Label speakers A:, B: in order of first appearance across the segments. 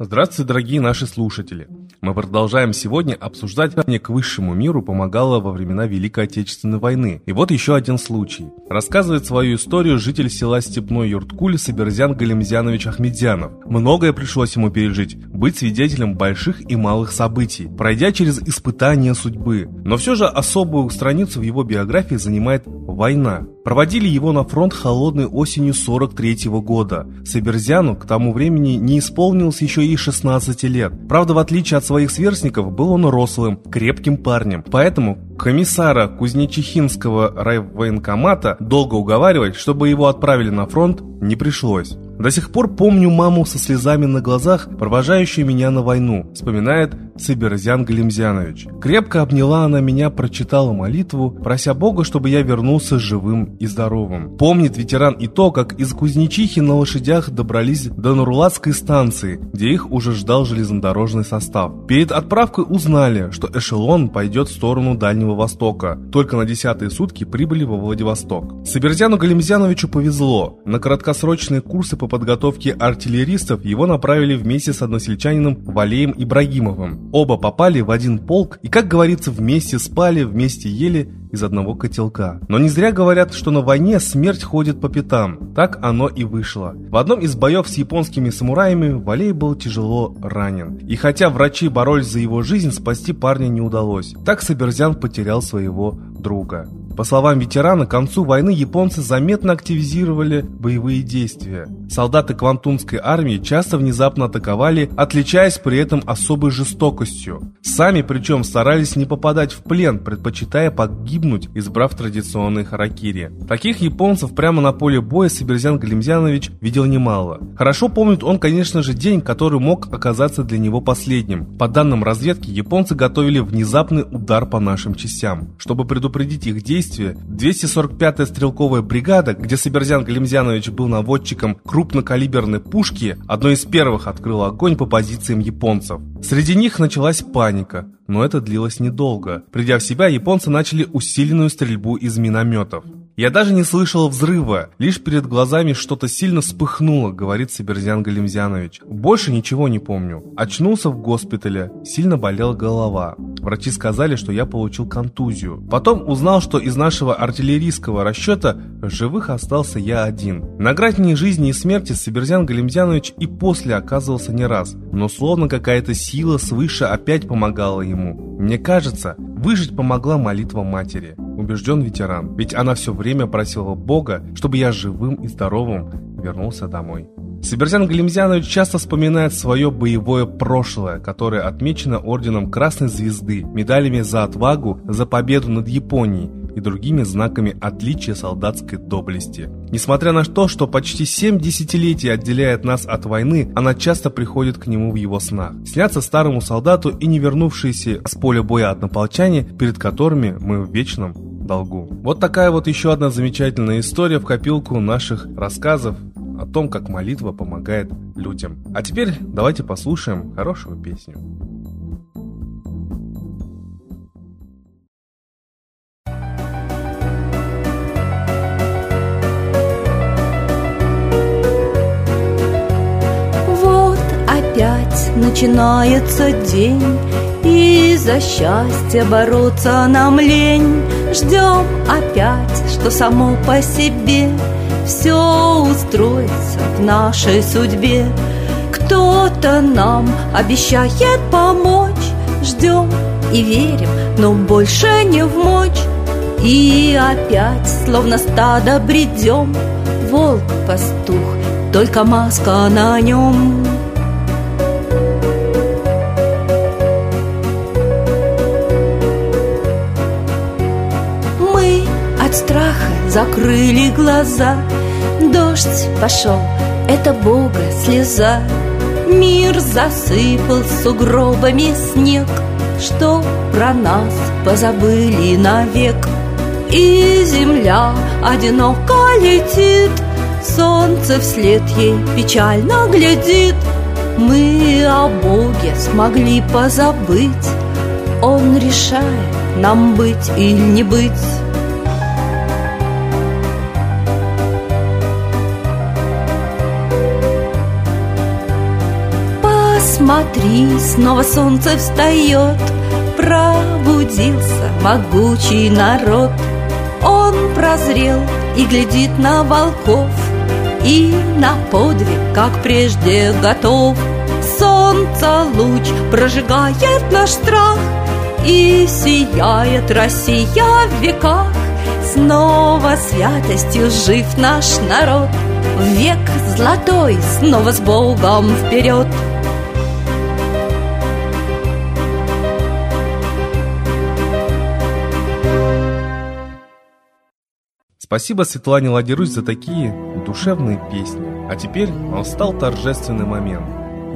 A: Здравствуйте, дорогие наши слушатели! Мы продолжаем сегодня обсуждать, как мне к высшему миру помогало во времена Великой Отечественной войны. И вот еще один случай. Рассказывает свою историю житель села Степной Юрткуль Саберзян Галимзянович Ахмедзянов. Многое пришлось ему пережить, быть свидетелем больших и малых событий, пройдя через испытания судьбы. Но все же особую страницу в его биографии занимает война. Проводили его на фронт холодной осенью 43 -го года. Саберзяну к тому времени не исполнилось еще и 16 лет. Правда, в отличие от своих сверстников, был он рослым, крепким парнем. Поэтому комиссара Кузнечихинского райвоенкомата долго уговаривать, чтобы его отправили на фронт, не пришлось. До сих пор помню маму со слезами на глазах, провожающую меня на войну, вспоминает Сыберзян Галимзянович. Крепко обняла она меня, прочитала молитву, прося Бога, чтобы я вернулся живым и здоровым. Помнит ветеран и то, как из Кузнечихи на лошадях добрались до Нурлатской станции, где их уже ждал железнодорожный состав. Перед отправкой узнали, что эшелон пойдет в сторону Дальнего Востока. Только на десятые сутки прибыли во Владивосток. Саберзяну Галимзяновичу повезло. На краткосрочные курсы по подготовке артиллеристов его направили вместе с односельчанином Валеем Ибрагимовым. Оба попали в один полк и, как говорится, вместе спали, вместе ели из одного котелка. Но не зря говорят, что на войне смерть ходит по пятам. Так оно и вышло. В одном из боев с японскими самураями Валей был тяжело ранен. И хотя врачи боролись за его жизнь, спасти парня не удалось. Так Саберзян потерял своего друга. По словам ветерана, к концу войны японцы заметно активизировали боевые действия. Солдаты Квантунской армии часто внезапно атаковали, отличаясь при этом особой жестокостью. Сами причем старались не попадать в плен, предпочитая погибнуть, избрав традиционные харакири. Таких японцев прямо на поле боя Сибирзян Галимзянович видел немало. Хорошо помнит он, конечно же, день, который мог оказаться для него последним. По данным разведки, японцы готовили внезапный удар по нашим частям. Чтобы предупредить их действия, действия 245-я стрелковая бригада, где Саберзян Галимзянович был наводчиком крупнокалиберной пушки, одной из первых открыла огонь по позициям японцев. Среди них началась паника, но это длилось недолго. Придя в себя, японцы начали усиленную стрельбу из минометов. Я даже не слышал взрыва, лишь перед глазами что-то сильно вспыхнуло, говорит Сиберзян Галимзянович. Больше ничего не помню. Очнулся в госпитале, сильно болела голова. Врачи сказали, что я получил контузию. Потом узнал, что из нашего артиллерийского расчета живых остался я один. На грани жизни и смерти Сиберзян Галимзянович и после оказывался не раз, но словно какая-то сила свыше опять помогала ему. Мне кажется, выжить помогла молитва матери убежден ветеран, ведь она все время просила Бога, чтобы я живым и здоровым вернулся домой. Сибирзян Галимзянович часто вспоминает свое боевое прошлое, которое отмечено орденом Красной Звезды, медалями за отвагу, за победу над Японией и другими знаками отличия солдатской доблести. Несмотря на то, что почти 7 десятилетий отделяет нас от войны, она часто приходит к нему в его снах. Снятся старому солдату и не вернувшиеся с поля боя однополчане, перед которыми мы в вечном долгу. Вот такая вот еще одна замечательная история в копилку наших рассказов о том, как молитва помогает людям. А теперь давайте послушаем хорошую песню.
B: Опять начинается день и за счастье бороться нам лень. Ждем опять, что само по себе Все устроится в нашей судьбе. Кто-то нам обещает помочь Ждем и верим, но больше не в мочь. И опять, словно стадо бредем Волк-пастух, только маска на нем закрыли глаза. Дождь пошел, это Бога слеза. Мир засыпал сугробами снег. Что про нас позабыли навек? И земля одиноко летит. Солнце вслед ей печально глядит. Мы о Боге смогли позабыть. Он решает нам быть или не быть Смотри, снова солнце встает. Пробудился могучий народ. Он прозрел и глядит на волков И на подвиг, как прежде готов. Солнце луч прожигает наш страх И сияет Россия в веках. Снова святостью жив наш народ. Век золотой, снова с Богом вперед
A: Спасибо Светлане Ладерусь за такие душевные песни. А теперь настал торжественный момент.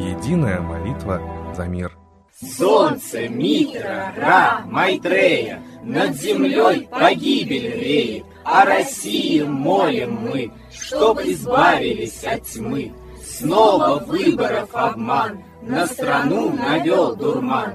A: Единая молитва за мир.
C: Солнце, Митра, Ра, Майтрея, Над землей погибель реет, О России молим мы, Чтоб избавились от тьмы. Снова выборов обман, На страну навел дурман.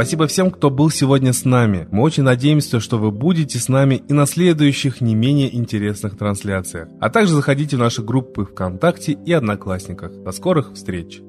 A: Спасибо всем, кто был сегодня с нами. Мы очень надеемся, что вы будете с нами и на следующих не менее интересных трансляциях. А также заходите в наши группы ВКонтакте и Одноклассниках. До скорых встреч!